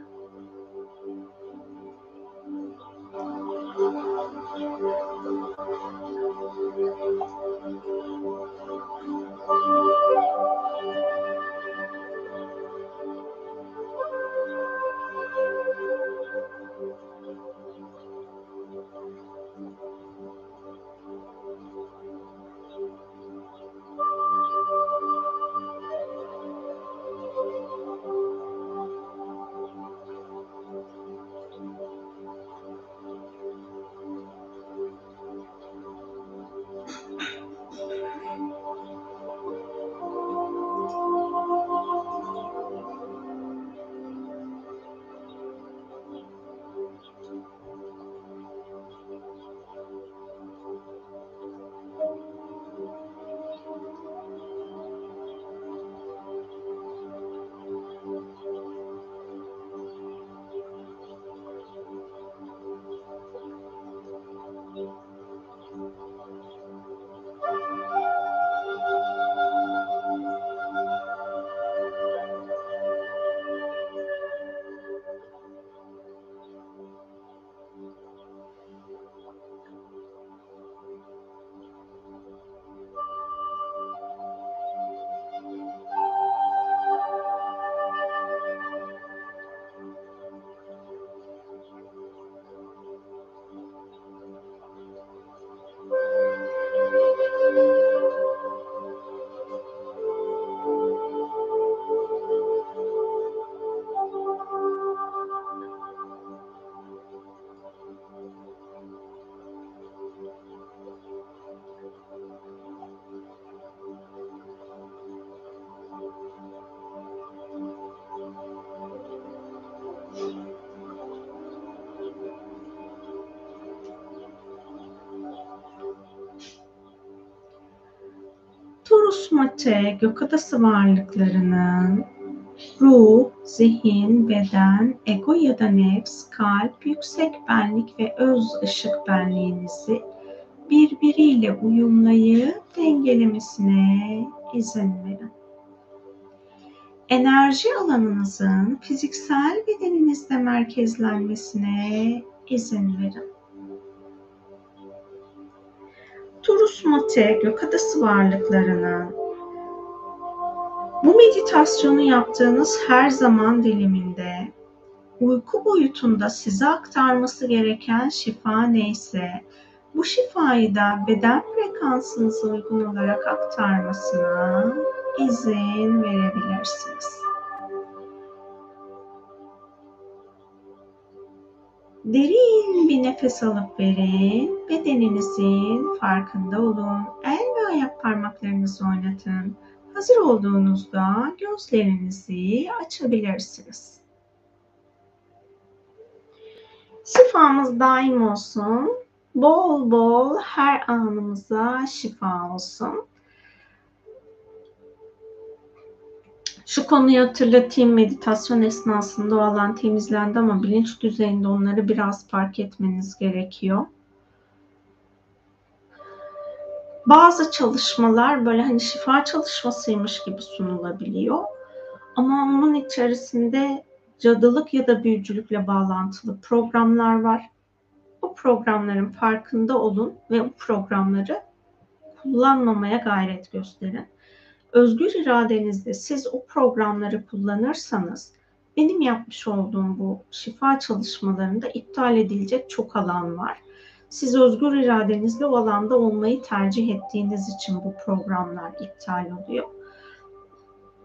Torus Mate gökadası varlıklarının ruh, zihin, beden, ego ya da nefs, kalp, yüksek benlik ve öz ışık benliğinizi birbiriyle uyumlayıp dengelemesine izin verin. Enerji alanınızın fiziksel bedeninizde merkezlenmesine izin verin. Turus Mate gökadası varlıklarının bu meditasyonu yaptığınız her zaman diliminde uyku boyutunda size aktarması gereken şifa neyse bu şifayı da beden frekansınıza uygun olarak aktarmasına izin verebilirsiniz. Derin bir nefes alıp verin. Bedeninizin farkında olun. El ve ayak parmaklarınızı oynatın. Hazır olduğunuzda gözlerinizi açabilirsiniz. Şifamız daim olsun. Bol bol her anımıza şifa olsun. Şu konuyu hatırlatayım. Meditasyon esnasında o alan temizlendi ama bilinç düzeyinde onları biraz fark etmeniz gerekiyor. Bazı çalışmalar böyle hani şifa çalışmasıymış gibi sunulabiliyor. Ama onun içerisinde cadılık ya da büyücülükle bağlantılı programlar var. Bu programların farkında olun ve bu programları kullanmamaya gayret gösterin. Özgür iradenizde siz o programları kullanırsanız benim yapmış olduğum bu şifa çalışmalarında iptal edilecek çok alan var. Siz özgür iradenizle o alanda olmayı tercih ettiğiniz için bu programlar iptal oluyor.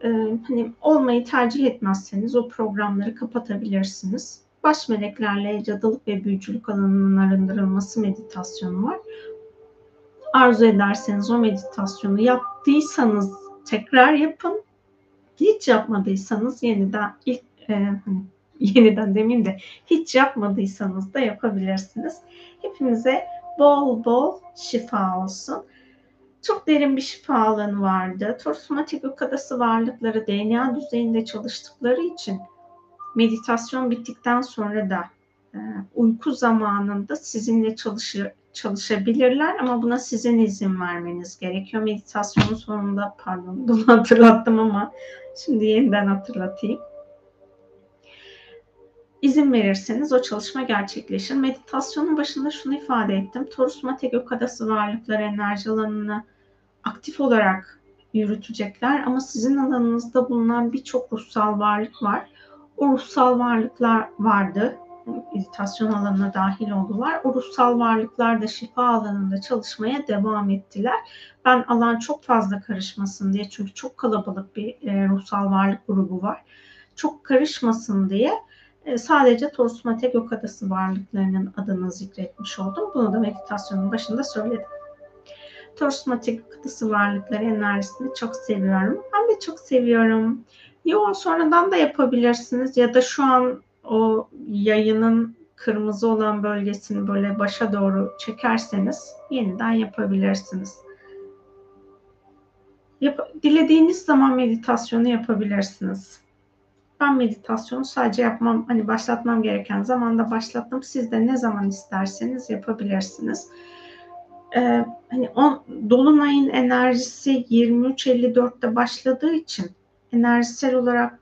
Ee, hani olmayı tercih etmezseniz o programları kapatabilirsiniz. Baş meleklerle cadılık ve büyücülük alanının arındırılması meditasyonu var. Arzu ederseniz o meditasyonu yaptıysanız tekrar yapın. Hiç yapmadıysanız yeniden ilk e, hani yeniden demeyeyim de hiç yapmadıysanız da yapabilirsiniz. Hepimize bol bol şifa olsun. Çok derin bir şifa alanı vardı. Torsomatik okadası varlıkları DNA düzeyinde çalıştıkları için meditasyon bittikten sonra da e, uyku zamanında sizinle çalışır, çalışabilirler ama buna sizin izin vermeniz gerekiyor. Meditasyonun sonunda pardon bunu hatırlattım ama şimdi yeniden hatırlatayım. İzin verirseniz o çalışma gerçekleşir. Meditasyonun başında şunu ifade ettim. Torus Mate Gökadası varlıkları enerji alanını aktif olarak yürütecekler ama sizin alanınızda bulunan birçok ruhsal varlık var. O ruhsal varlıklar vardı meditasyon alanına dahil oldular. O ruhsal varlıklar da şifa alanında çalışmaya devam ettiler. Ben alan çok fazla karışmasın diye çünkü çok kalabalık bir e, ruhsal varlık grubu var. Çok karışmasın diye e, sadece Torsmate Gökadası varlıklarının adını zikretmiş oldum. Bunu da meditasyonun başında söyledim. Torsmate Gökadası varlıkları enerjisini çok seviyorum. Ben de çok seviyorum. Yoğun sonradan da yapabilirsiniz ya da şu an o yayının kırmızı olan bölgesini böyle başa doğru çekerseniz yeniden yapabilirsiniz. Yap dilediğiniz zaman meditasyonu yapabilirsiniz. Ben meditasyonu sadece yapmam, hani başlatmam gereken zamanda başlattım. Siz de ne zaman isterseniz yapabilirsiniz. Ee, hani on, Dolunay'ın enerjisi 23.54'te başladığı için enerjisel olarak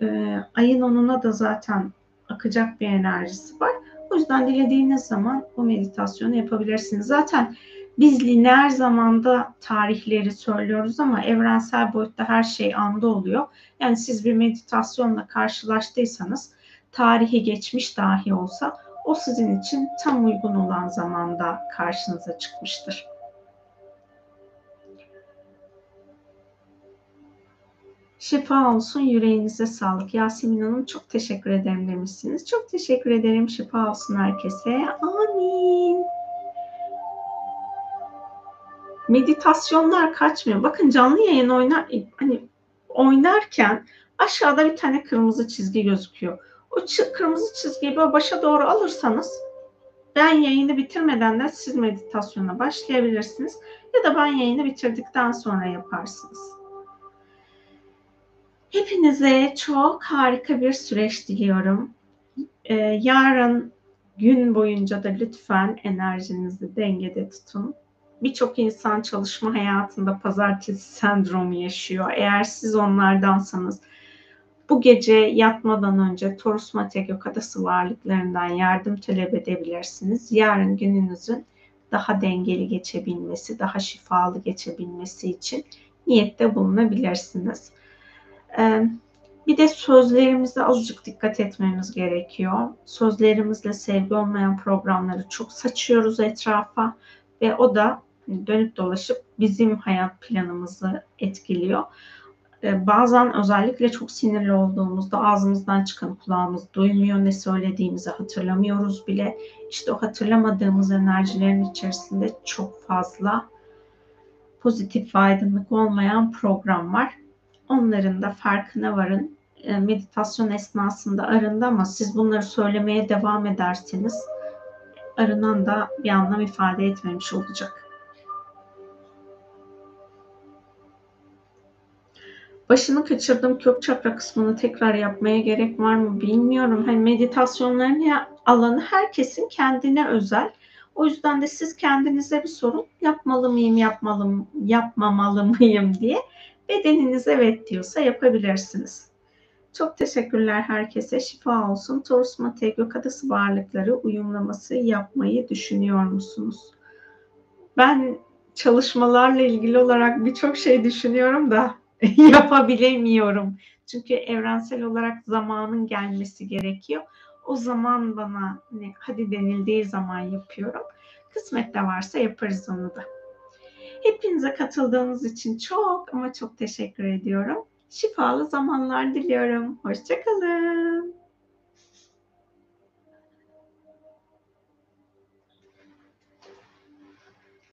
e, ayın onuna da zaten akacak bir enerjisi var. O yüzden dilediğiniz zaman bu meditasyonu yapabilirsiniz. Zaten biz lineer zamanda tarihleri söylüyoruz ama evrensel boyutta her şey anda oluyor. Yani siz bir meditasyonla karşılaştıysanız tarihi geçmiş dahi olsa o sizin için tam uygun olan zamanda karşınıza çıkmıştır. Şifa olsun yüreğinize sağlık. Yasemin Hanım çok teşekkür ederim demişsiniz. Çok teşekkür ederim. Şifa olsun herkese. Amin. Meditasyonlar kaçmıyor. Bakın canlı yayın oynar hani oynarken aşağıda bir tane kırmızı çizgi gözüküyor. O kırmızı çizgiyi böyle başa doğru alırsanız ben yayını bitirmeden de siz meditasyona başlayabilirsiniz ya da ben yayını bitirdikten sonra yaparsınız. Hepinize çok harika bir süreç diliyorum. Ee, yarın gün boyunca da lütfen enerjinizi dengede tutun. Birçok insan çalışma hayatında pazartesi sendromu yaşıyor. Eğer siz onlardansanız bu gece yatmadan önce Torus Mate Gökadası varlıklarından yardım talep edebilirsiniz. Yarın gününüzün daha dengeli geçebilmesi, daha şifalı geçebilmesi için niyette bulunabilirsiniz. Bir de sözlerimize azıcık dikkat etmemiz gerekiyor. Sözlerimizle sevgi olmayan programları çok saçıyoruz etrafa ve o da dönüp dolaşıp bizim hayat planımızı etkiliyor. Bazen özellikle çok sinirli olduğumuzda ağzımızdan çıkan kulağımız duymuyor, ne söylediğimizi hatırlamıyoruz bile. İşte o hatırlamadığımız enerjilerin içerisinde çok fazla pozitif ve aydınlık olmayan program var. Onların da farkına varın. E, meditasyon esnasında arındı ama siz bunları söylemeye devam ederseniz arınan da bir anlam ifade etmemiş olacak. Başını kaçırdığım kök çakra kısmını tekrar yapmaya gerek var mı bilmiyorum. Hani meditasyonların alanı herkesin kendine özel. O yüzden de siz kendinize bir sorun yapmalı mıyım, yapmalı mı, yapmamalı mıyım diye Bedeniniz evet diyorsa yapabilirsiniz. Çok teşekkürler herkese. Şifa olsun. Taurus Mate Gökadası varlıkları uyumlaması yapmayı düşünüyor musunuz? Ben çalışmalarla ilgili olarak birçok şey düşünüyorum da yapabilemiyorum. Çünkü evrensel olarak zamanın gelmesi gerekiyor. O zaman bana ne, hadi denildiği zaman yapıyorum. Kısmette varsa yaparız onu da. Hepinize katıldığınız için çok ama çok teşekkür ediyorum. Şifalı zamanlar diliyorum. Hoşçakalın.